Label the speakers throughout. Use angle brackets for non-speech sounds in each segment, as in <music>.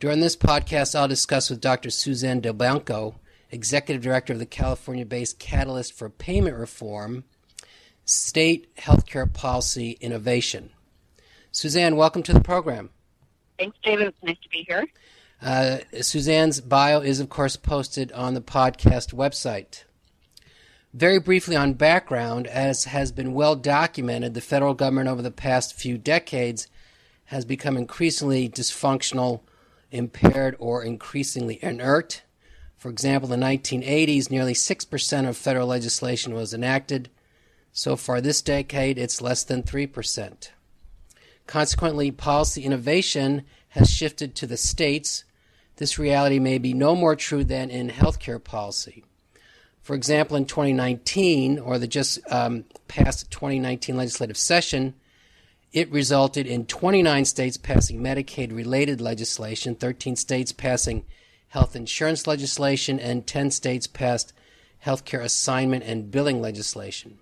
Speaker 1: During this podcast, I'll discuss with Dr. Suzanne Delbanco, Executive Director of the California based Catalyst for Payment Reform, State Healthcare Policy Innovation. Suzanne, welcome to the program.
Speaker 2: Thanks, David. It's nice to be here.
Speaker 1: Uh, Suzanne's bio is, of course, posted on the podcast website. Very briefly on background, as has been well documented, the federal government over the past few decades has become increasingly dysfunctional impaired, or increasingly inert. For example, in the 1980s, nearly 6% of federal legislation was enacted. So far this decade, it's less than 3%. Consequently, policy innovation has shifted to the states. This reality may be no more true than in healthcare policy. For example, in 2019, or the just um, past 2019 legislative session, it resulted in 29 states passing Medicaid related legislation, 13 states passing health insurance legislation, and 10 states passed healthcare assignment and billing legislation.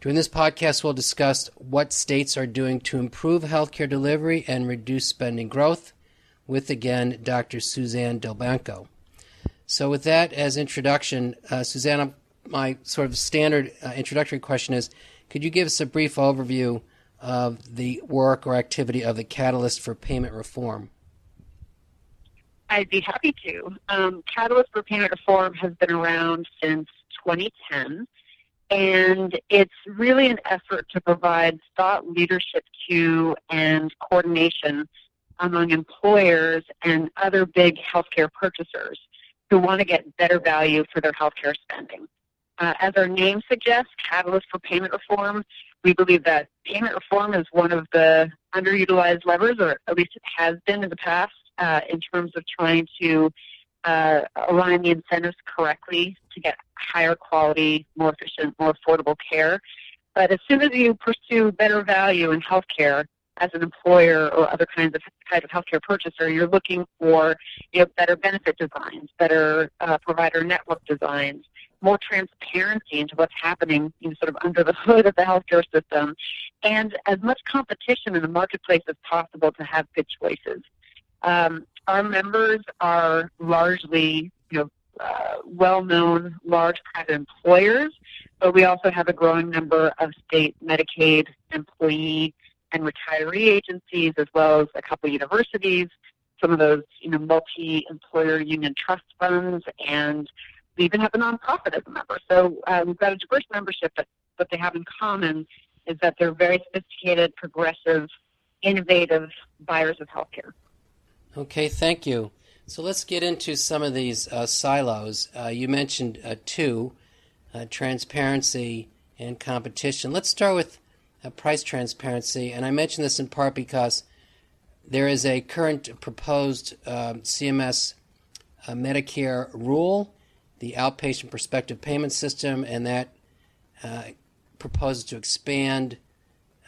Speaker 1: During this podcast, we'll discuss what states are doing to improve healthcare delivery and reduce spending growth with, again, Dr. Suzanne Delbanco. So, with that as introduction, uh, Suzanne, my sort of standard uh, introductory question is could you give us a brief overview of the work or activity of the Catalyst for Payment Reform?
Speaker 2: I'd be happy to. Um, Catalyst for Payment Reform has been around since 2010, and it's really an effort to provide thought leadership to and coordination among employers and other big healthcare purchasers who want to get better value for their healthcare spending. Uh, as our name suggests, Catalyst for Payment Reform, we believe that payment reform is one of the underutilized levers, or at least it has been in the past, uh, in terms of trying to uh, align the incentives correctly to get higher quality, more efficient, more affordable care. But as soon as you pursue better value in healthcare as an employer or other kinds of type of healthcare purchaser, you're looking for you know, better benefit designs, better uh, provider network designs, more transparency into what's happening you know, sort of under the hood of the healthcare system, and as much competition in the marketplace as possible to have good choices. Um, our members are largely, you know, uh, well-known large private employers, but we also have a growing number of state Medicaid employee and retiree agencies, as well as a couple universities, some of those, you know, multi-employer union trust funds, and we even have a nonprofit as a member. So uh, we've got a diverse membership, but what they have in common is that they're very sophisticated, progressive, innovative buyers of healthcare.
Speaker 1: Okay, thank you. So let's get into some of these uh, silos. Uh, you mentioned uh, two uh, transparency and competition. Let's start with uh, price transparency. And I mention this in part because there is a current proposed um, CMS Medicare rule the outpatient prospective payment system, and that uh, proposes to expand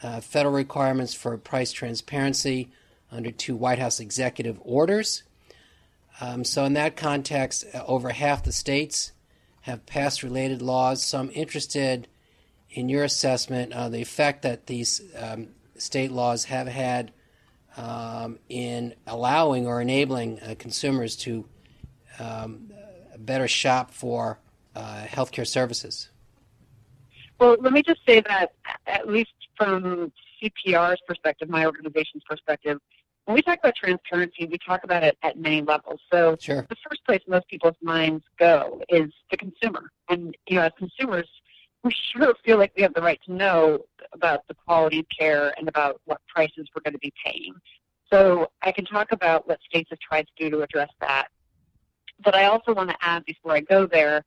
Speaker 1: uh, federal requirements for price transparency under two White House executive orders. Um, so, in that context, uh, over half the states have passed related laws. So, I'm interested in your assessment of the effect that these um, state laws have had um, in allowing or enabling uh, consumers to um, better shop for uh, healthcare services?
Speaker 2: Well, let me just say that, at least from CPR's perspective, my organization's perspective, when we talk about transparency, we talk about it at many levels. So
Speaker 1: sure.
Speaker 2: the first place most people's minds go is the consumer. And, you know, as consumers, we sure feel like we have the right to know about the quality of care and about what prices we're going to be paying. So I can talk about what states have tried to do to address that. But I also want to add before I go there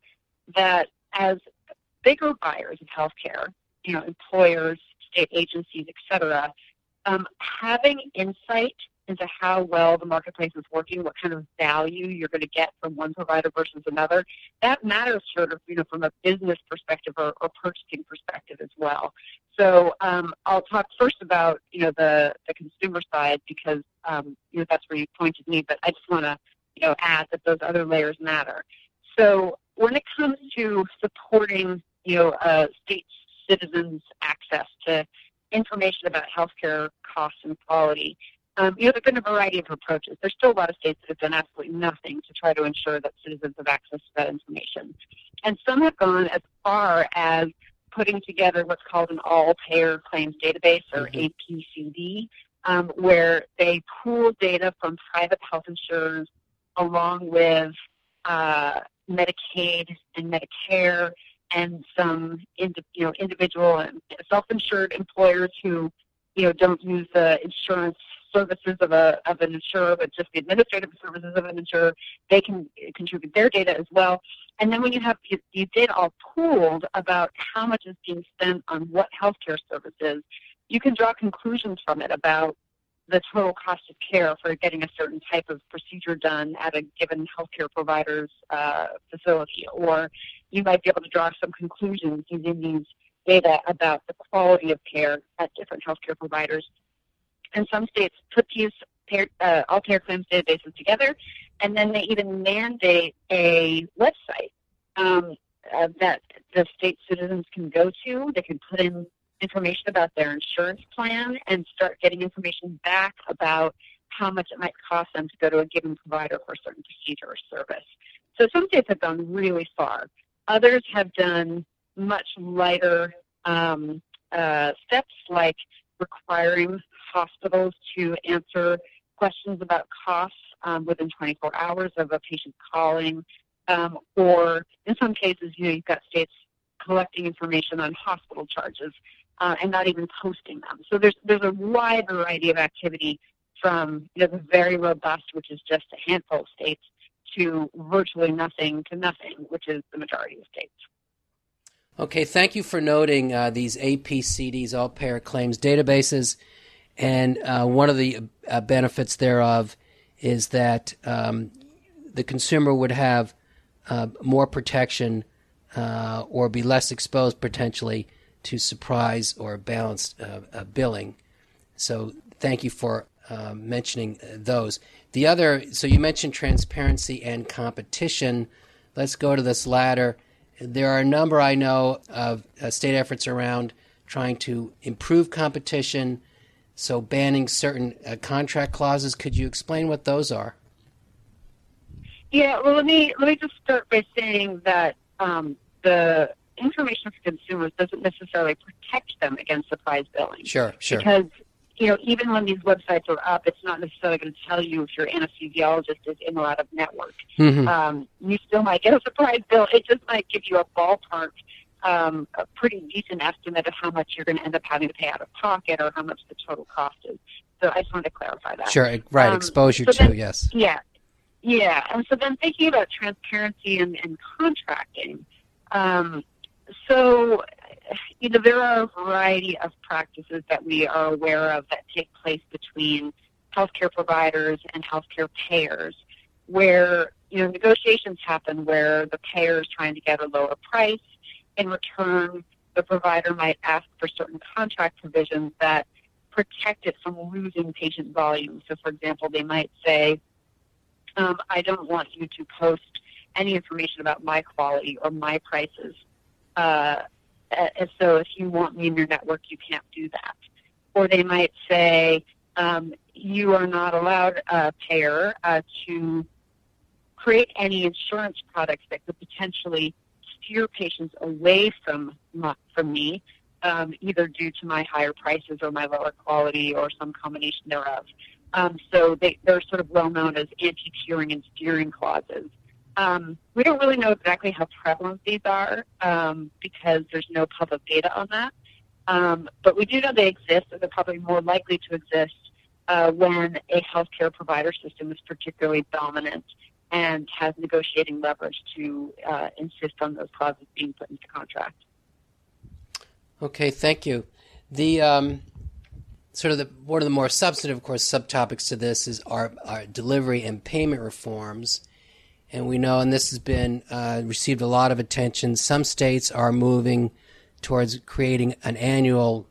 Speaker 2: that as bigger buyers of healthcare, you know, employers, state agencies, et cetera, um, having insight into how well the marketplace is working, what kind of value you're going to get from one provider versus another. That matters sort of, you know, from a business perspective or, or purchasing perspective as well. So um, I'll talk first about, you know, the, the consumer side because, um, you know, that's where you pointed me, but I just want to, you know, add that those other layers matter. So when it comes to supporting, you know, uh, state citizens' access to information about healthcare costs and quality, um, you know, there have been a variety of approaches. There's still a lot of states that have done absolutely nothing to try to ensure that citizens have access to that information. And some have gone as far as putting together what's called an all-payer claims database, or mm-hmm. APCD, um, where they pool data from private health insurers along with uh, Medicaid and Medicare and some you know individual and self-insured employers who you know don't use the insurance services of a of an insurer, but just the administrative services of an insurer. They can contribute their data as well. And then when you have you data all pooled about how much is being spent on what healthcare services, you can draw conclusions from it about the total cost of care for getting a certain type of procedure done at a given healthcare provider's uh, facility, or you might be able to draw some conclusions using these data about the quality of care at different healthcare providers. And some states put these pair, uh, all payer claims databases together, and then they even mandate a website um, uh, that the state citizens can go to. They can put in information about their insurance plan and start getting information back about how much it might cost them to go to a given provider for a certain procedure or service. So some states have gone really far. Others have done much lighter um, uh, steps like requiring hospitals to answer questions about costs um, within 24 hours of a patient calling, um, or in some cases, you know, you've got states collecting information on hospital charges uh, and not even posting them. So there's there's a wide variety of activity from you know the very robust, which is just a handful of states, to virtually nothing to nothing, which is the majority of states.
Speaker 1: Okay, thank you for noting uh, these APCDs, all payer claims databases. And uh, one of the uh, benefits thereof is that um, the consumer would have uh, more protection uh, or be less exposed potentially to surprise or balanced uh, billing. So, thank you for mentioning those. The other, so you mentioned transparency and competition. Let's go to this latter there are a number I know of uh, state efforts around trying to improve competition, so banning certain uh, contract clauses. Could you explain what those are?
Speaker 2: Yeah, well, let me let me just start by saying that um, the information for consumers doesn't necessarily protect them against surprise billing.
Speaker 1: Sure, sure.
Speaker 2: Because you know, even when these websites are up, it's not necessarily going to tell you if your anesthesiologist is in or out of network. Mm-hmm. Um, you still might get a surprise bill. It just might give you a ballpark, um, a pretty decent estimate of how much you're going to end up having to pay out of pocket or how much the total cost is. So I just wanted to clarify that.
Speaker 1: Sure, right. Um, exposure so
Speaker 2: then,
Speaker 1: yes.
Speaker 2: Yeah, yeah. And so then thinking about transparency and, and contracting. Um, so you know, there are a variety of practices that we are aware of that take place between healthcare providers and healthcare payers where, you know, negotiations happen where the payer is trying to get a lower price. In return, the provider might ask for certain contract provisions that protect it from losing patient volume. So, for example, they might say, um, I don't want you to post any information about my quality or my prices. Uh, and so if you want me in your network, you can't do that. Or they might say, um, you are not allowed, a payer, uh, to create any insurance products that could potentially steer patients away from my, from me, um, either due to my higher prices or my lower quality or some combination thereof. Um, so they, they're sort of well known as anti-tiering and steering clauses. Um, we don't really know exactly how prevalent these are um, because there's no public data on that. Um, but we do know they exist, and they're probably more likely to exist uh, when a healthcare provider system is particularly dominant and has negotiating leverage to uh, insist on those clauses being put into contract.
Speaker 1: Okay, thank you. The um, sort of the, one of the more substantive, of course, subtopics to this is our, our delivery and payment reforms. And we know, and this has been uh, received a lot of attention. Some states are moving towards creating an annual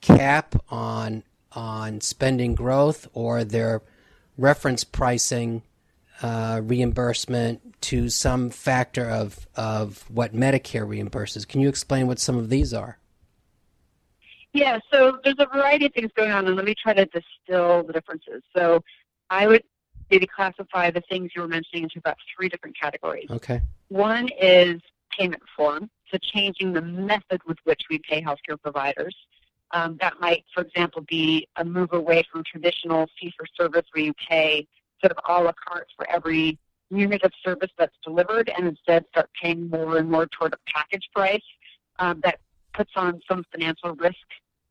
Speaker 1: cap on on spending growth, or their reference pricing uh, reimbursement to some factor of of what Medicare reimburses. Can you explain what some of these are?
Speaker 2: Yeah, so there's a variety of things going on, and let me try to distill the differences. So I would maybe classify the things you were mentioning into about three different categories.
Speaker 1: Okay.
Speaker 2: One is payment reform, so changing the method with which we pay healthcare providers. Um, that might, for example, be a move away from traditional fee-for-service where you pay sort of a la carte for every unit of service that's delivered and instead start paying more and more toward a package price um, that puts on some financial risk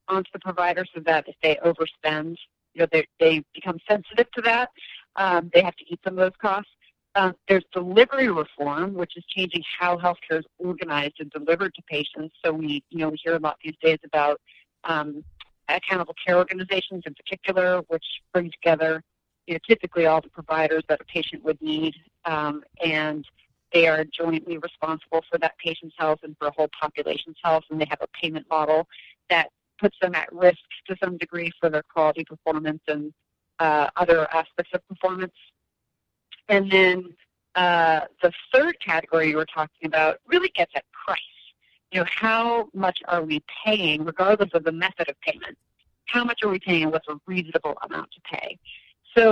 Speaker 2: onto the provider so that if they overspend, you know, they, they become sensitive to that. Um, they have to eat some of those costs. Um, there's delivery reform, which is changing how healthcare is organized and delivered to patients. So we, you know, we hear a lot these days about um, accountable care organizations in particular, which bring together, you know, typically all the providers that a patient would need, um, and they are jointly responsible for that patient's health and for a whole population's health, and they have a payment model that puts them at risk to some degree for their quality performance and uh, other aspects of performance. And then uh, the third category you were talking about really gets at price. You know, how much are we paying, regardless of the method of payment? How much are we paying and what's a reasonable amount to pay? So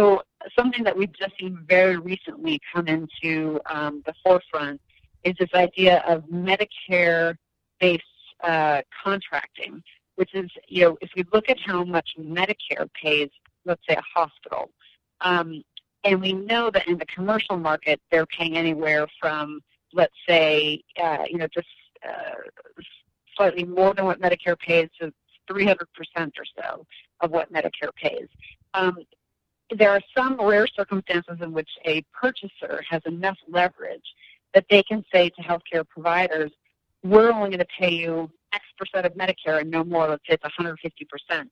Speaker 2: something that we've just seen very recently come into um, the forefront is this idea of Medicare-based uh, contracting, which is, you know, if we look at how much Medicare pays, let's say a hospital, um, and we know that in the commercial market they're paying anywhere from, let's say, uh, you know, just uh, slightly more than what Medicare pays to 300% or so of what Medicare pays. Um, there are some rare circumstances in which a purchaser has enough leverage that they can say to healthcare providers, we're only going to pay you X percent of Medicare and no more. Let's say it's 150 percent,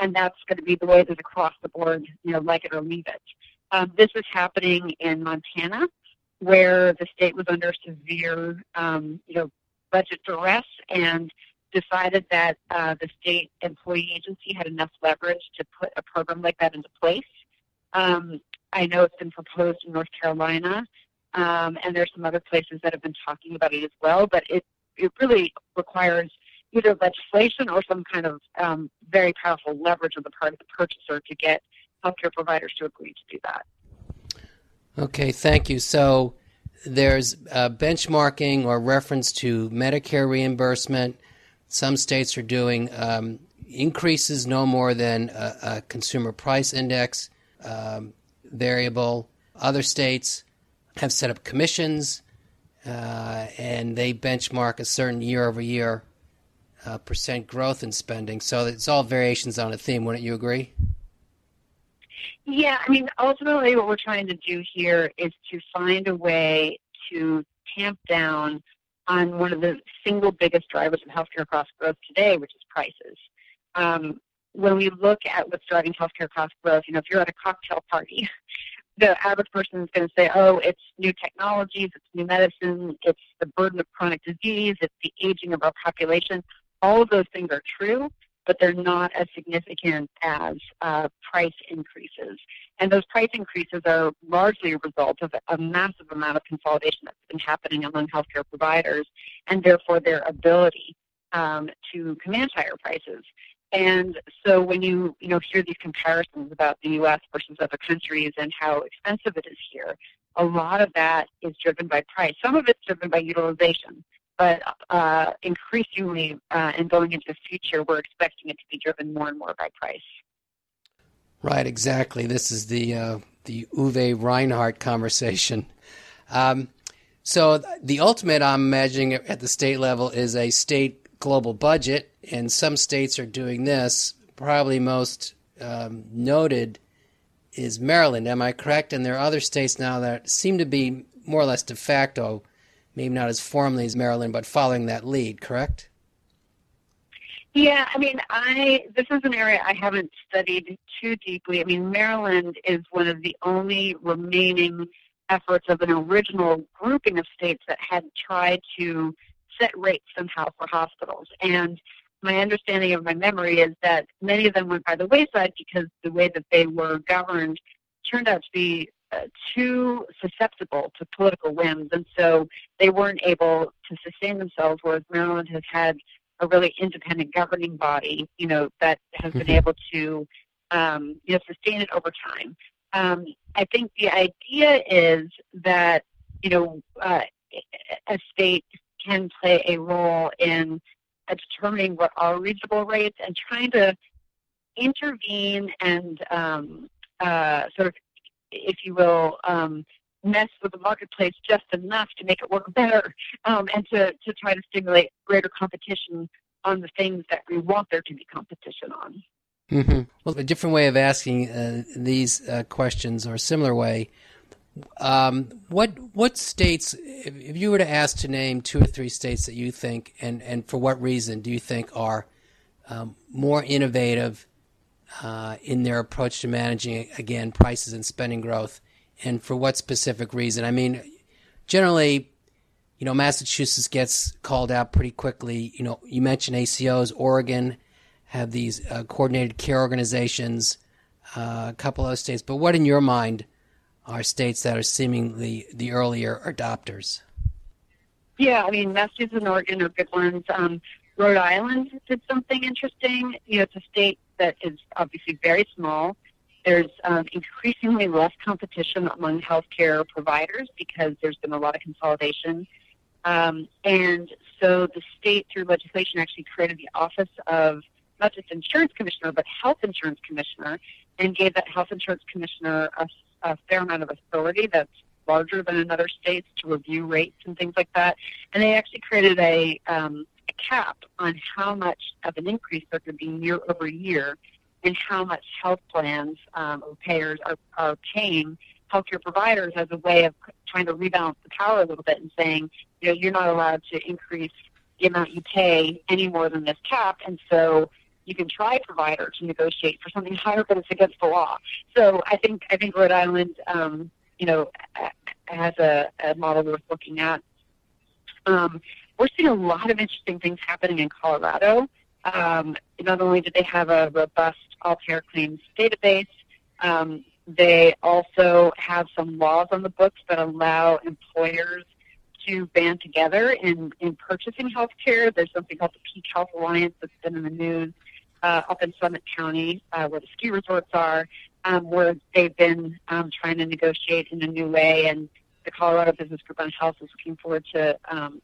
Speaker 2: and that's going to be the way is across the board. You know, like it or leave it. Um, this is happening in Montana, where the state was under severe, um, you know, budget duress and decided that uh, the state employee agency had enough leverage to put a program like that into place. Um, I know it's been proposed in North Carolina, um, and there's some other places that have been talking about it as well. But it it really requires either legislation or some kind of um, very powerful leverage on the part of the purchaser to get healthcare providers to agree to do that.
Speaker 1: Okay, thank you. So there's benchmarking or reference to Medicare reimbursement. Some states are doing um, increases no more than a, a consumer price index um, variable. Other states have set up commissions uh, and they benchmark a certain year over year uh, percent growth in spending. So it's all variations on a theme. Wouldn't you agree?
Speaker 2: Yeah, I mean, ultimately, what we're trying to do here is to find a way to tamp down on one of the single biggest drivers of healthcare cost growth today, which is prices. Um, when we look at what's driving healthcare cost growth, you know, if you're at a cocktail party, <laughs> the average person is going to say, oh, it's new technologies, it's new medicine, it's the burden of chronic disease, it's the aging of our population. All of those things are true, but they're not as significant as uh, price increases. And those price increases are largely a result of a massive amount of consolidation that's been happening among healthcare providers, and therefore their ability um, to command higher prices. And so when you you know hear these comparisons about the U.S. versus other countries and how expensive it is here, a lot of that is driven by price. Some of it's driven by utilization but uh, increasingly, uh, and going into the future, we're expecting it to be driven more and more by price.
Speaker 1: Right, exactly. This is the uh, the Uwe Reinhardt conversation. Um, so the ultimate, I'm imagining at the state level, is a state global budget, and some states are doing this. Probably most um, noted is Maryland. Am I correct? And there are other states now that seem to be more or less de facto maybe not as formally as Maryland, but following that lead, correct?
Speaker 2: Yeah, I mean, I this is an area I haven't studied too deeply. I mean, Maryland is one of the only remaining efforts of an original grouping of states that had tried to set rates somehow for hospitals. And my understanding of my memory is that many of them went by the wayside because the way that they were governed turned out to be too susceptible to political whims, and so they weren't able to sustain themselves. Whereas Maryland has had a really independent governing body, you know, that has been mm-hmm. able to, um, you know, sustain it over time. Um, I think the idea is that, you know, uh, a state can play a role in uh, determining what are reasonable rates and trying to intervene and um, uh, sort of, if you will, um, mess with the marketplace just enough to make it work better um, and to, to try to stimulate greater competition on the things that we want there to be competition on.
Speaker 1: Mm-hmm. Well, a different way of asking uh, these uh, questions, or a similar way, um, what what states, if, you were to ask to name two or three states that you think, and, and for what reason do you think are um, more innovative uh, in their approach to managing, again, prices and spending growth and for what specific reason? I mean, generally, you know, Massachusetts gets called out pretty quickly. You know, you mentioned ACOs, Oregon have these uh, coordinated care organizations, uh, a couple of states. But what, in your mind, are states that are seemingly the earlier adopters?
Speaker 2: Yeah, I mean, Massachusetts and Oregon are good ones. Um, Rhode Island did something interesting. You know, it's a state that is obviously very small. There's um, increasingly less competition among healthcare providers because there's been a lot of consolidation. Um, and so the state, through legislation, actually created the Office of not just Insurance Commissioner, but Health Insurance Commissioner, and gave that Health Insurance Commissioner a, a fair amount of authority that's larger than in other states to review rates and things like that. And they actually created a, um, cap on how much of an increase there could be year over year and how much health plans um, or payers are, are paying healthcare providers as a way of trying to rebalance the power a little bit and saying, you know, you're not allowed to increase the amount you pay any more than this cap, and so you can try provider to negotiate for something higher, but it's against the law. So I think I think Rhode Island, um, you know, has a, a model worth looking at. Um, we're seeing a lot of interesting things happening in Colorado. Um, not only do they have a robust all payer claims database, um, they also have some laws on the books that allow employers to band together in, in purchasing health care. There's something called the Peak Health Alliance that's been in the news uh, up in Summit County, uh, where the ski resorts are, um, where they've been um, trying to negotiate in a new way. And the Colorado Business Group on Health is looking forward to, um,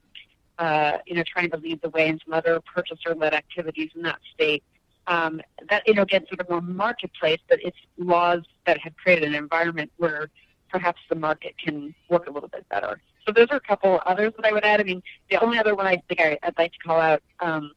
Speaker 2: uh, you know, trying to lead the way in some other purchaser-led activities in that state um, that you know again sort of more marketplace, but it's laws that have created an environment where perhaps the market can work a little bit better. So those are a couple others that I would add. I mean, the only other one I think I, would like to call out, um,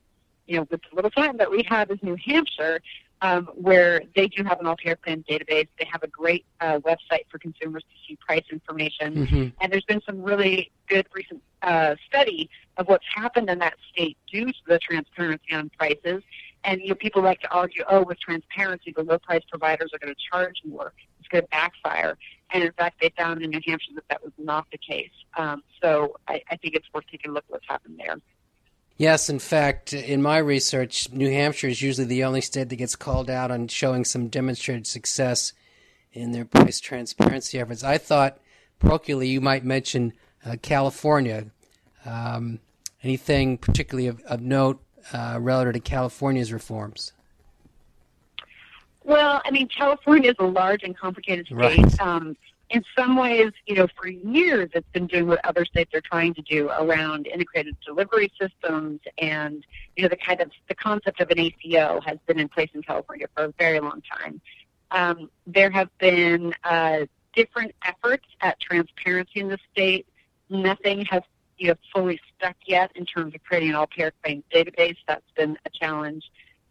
Speaker 2: you know, with the little time that we have is New Hampshire, um, where they do have an all-payer plan database. They have a great uh, website for consumers to see price information, mm-hmm. and there's been some really good recent uh, study of what's happened in that state due to the transparency on prices and you know, people like to argue, oh, with transparency, the low price providers are going to charge more. It's going to backfire. And in fact, they found in New Hampshire that that was not the case. Um, so I, I think it's worth taking a look at what's happened there.
Speaker 1: Yes, in fact, in my research, New Hampshire is usually the only state that gets called out on showing some demonstrated success in their price transparency efforts. I thought, parochially, you might mention uh, California. Um, anything particularly of, of note uh, relative to California's reforms?
Speaker 2: Well, I mean, California is a large and complicated state. Right. Um, in some ways, you know, for years it's been doing what other states are trying to do around integrated delivery systems and, you know, the kind of the concept of an ACO has been in place in California for a very long time. Um, there have been uh, different efforts at transparency in the state. Nothing has you know, fully stuck yet in terms of creating an all-payer claims database. That's been a challenge.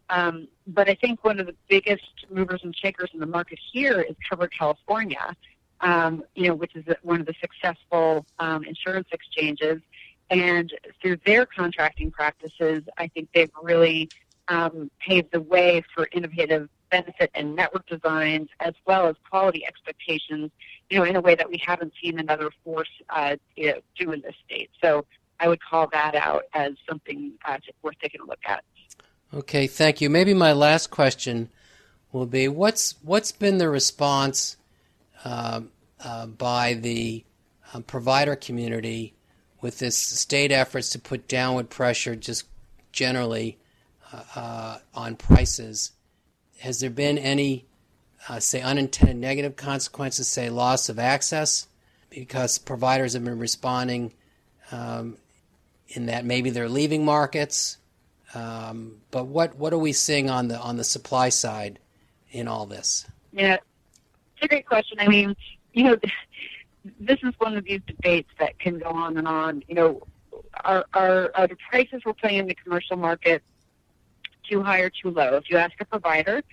Speaker 2: Um, but I think one of the biggest movers and shakers in the market here is Covered California, um, you know, which is one of the successful um, insurance exchanges. And through their contracting practices, I think they've really um, pave the way for innovative benefit and network designs, as well as quality expectations, you know, in a way that we haven't seen another force uh, you know, do in this state. So I would call that out as something uh, worth taking a look at.
Speaker 1: Okay, thank you. Maybe my last question will be: What's what's been the response by the uh, provider community with this state efforts to put downward pressure, just generally uh, uh, on prices? Has there been any, uh, say, unintended negative consequences, say, loss of access, because providers have been responding um, in that maybe they're leaving markets? Um, but what what are we seeing on the on the supply side in all this?
Speaker 2: Yeah, a great question. I mean, you know, <laughs> this is one of these debates that can go on and on. You know, are are, are the prices we're paying in the commercial market too high or too low? If you ask a provider,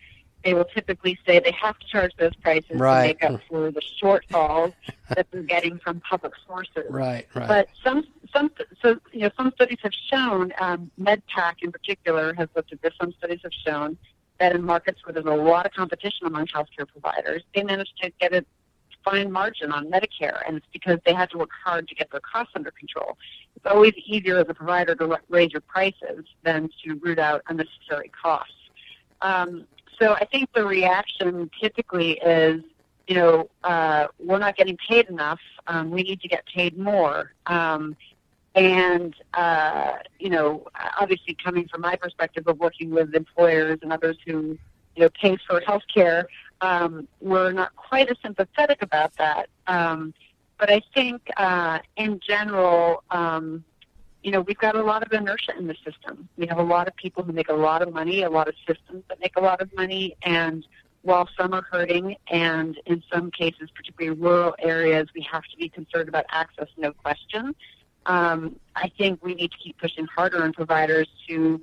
Speaker 2: they will typically say they have to charge those prices
Speaker 1: right.
Speaker 2: to make up for the shortfalls <laughs> that they're getting from public sources.
Speaker 1: Right, right.
Speaker 2: But some, some, so you know, some studies have shown, um, MedPAC in particular has looked at this. Some studies have shown that in markets where there's a lot of competition among healthcare providers, they manage to get a fine margin on Medicare, and it's because they had to work hard to get their costs under control. It's always easier as a provider to raise your prices than to root out unnecessary costs. Um, so I think the reaction typically is, you know, uh, we're not getting paid enough. Um, we need to get paid more. Um, and, uh, you know, obviously coming from my perspective of working with employers and others who, you know, pay for health care, um, we're not quite as sympathetic about that. Um, but I think uh, in general, um, you know, we've got a lot of inertia in the system. We have a lot of people who make a lot of money, a lot of systems that make a lot of money, and while some are hurting, and in some cases, particularly rural areas, we have to be concerned about access, no question. Um, I think we need to keep pushing harder on providers to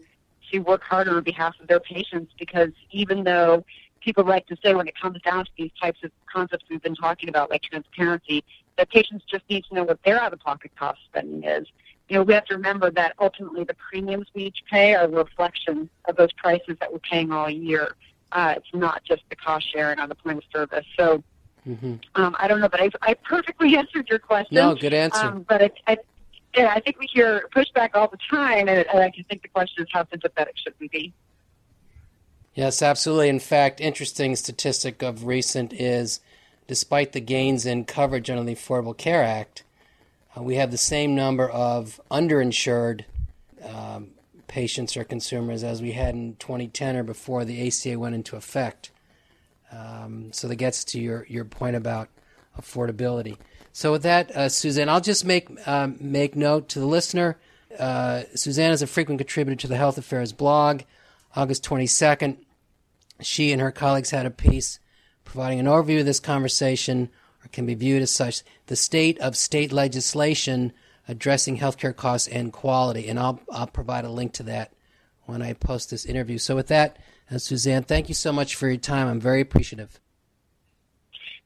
Speaker 2: to work harder on behalf of their patients because even though people like to say when it comes down to these types of concepts we've been talking about, like transparency, that patients just need to know what their out-of-pocket cost spending is you know, we have to remember that ultimately the premiums we each pay are a reflection of those prices that we're paying all year. Uh, it's not just the cost sharing on the point of service. So mm-hmm. um, I don't know, but I, I perfectly <laughs> answered your question.
Speaker 1: No, good answer.
Speaker 2: Um, but I, I, yeah, I think we hear pushback all the time, and, and I think the question is how sympathetic should we be?
Speaker 1: Yes, absolutely. In fact, interesting statistic of recent is despite the gains in coverage under the Affordable Care Act, uh, we have the same number of underinsured um, patients or consumers as we had in 2010 or before the ACA went into effect. Um, so that gets to your, your point about affordability. So with that, uh, Suzanne, I'll just make um, make note to the listener. Uh, Suzanne is a frequent contributor to the Health Affairs blog. August 22nd, she and her colleagues had a piece providing an overview of this conversation or can be viewed as such, the state of state legislation addressing healthcare costs and quality. And I'll, I'll provide a link to that when I post this interview. So, with that, uh, Suzanne, thank you so much for your time. I'm very appreciative.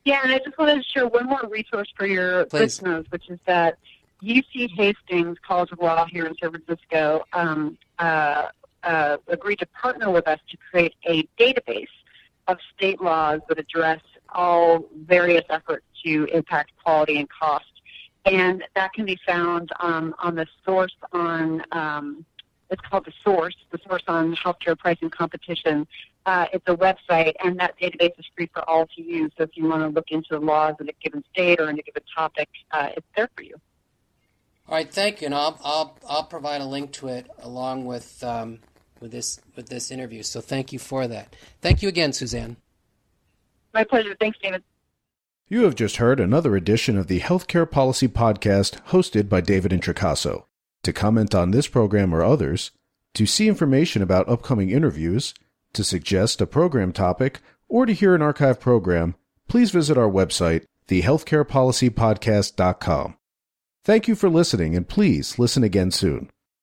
Speaker 2: Yeah, and I just wanted to share one more resource for your Please. listeners, which is that UC Hastings College of Law here in San Francisco um, uh, uh, agreed to partner with us to create a database of state laws that address all various efforts to impact quality and cost. And that can be found um, on the source on, um, it's called the source, the source on healthcare pricing competition. Uh, it's a website, and that database is free for all to use. So if you want to look into the laws in a given state or in a given topic, uh, it's there for you.
Speaker 1: All right, thank you, and I'll I'll I'll provide a link to it along with um, with this with this interview. So thank you for that. Thank you again, Suzanne.
Speaker 2: My pleasure. Thanks, David.
Speaker 3: You have just heard another edition of the Healthcare Policy Podcast hosted by David Introcaso. To comment on this program or others, to see information about upcoming interviews, to suggest a program topic, or to hear an archive program, please visit our website, thehealthcarepolicypodcast.com. Thank you for listening, and please listen again soon.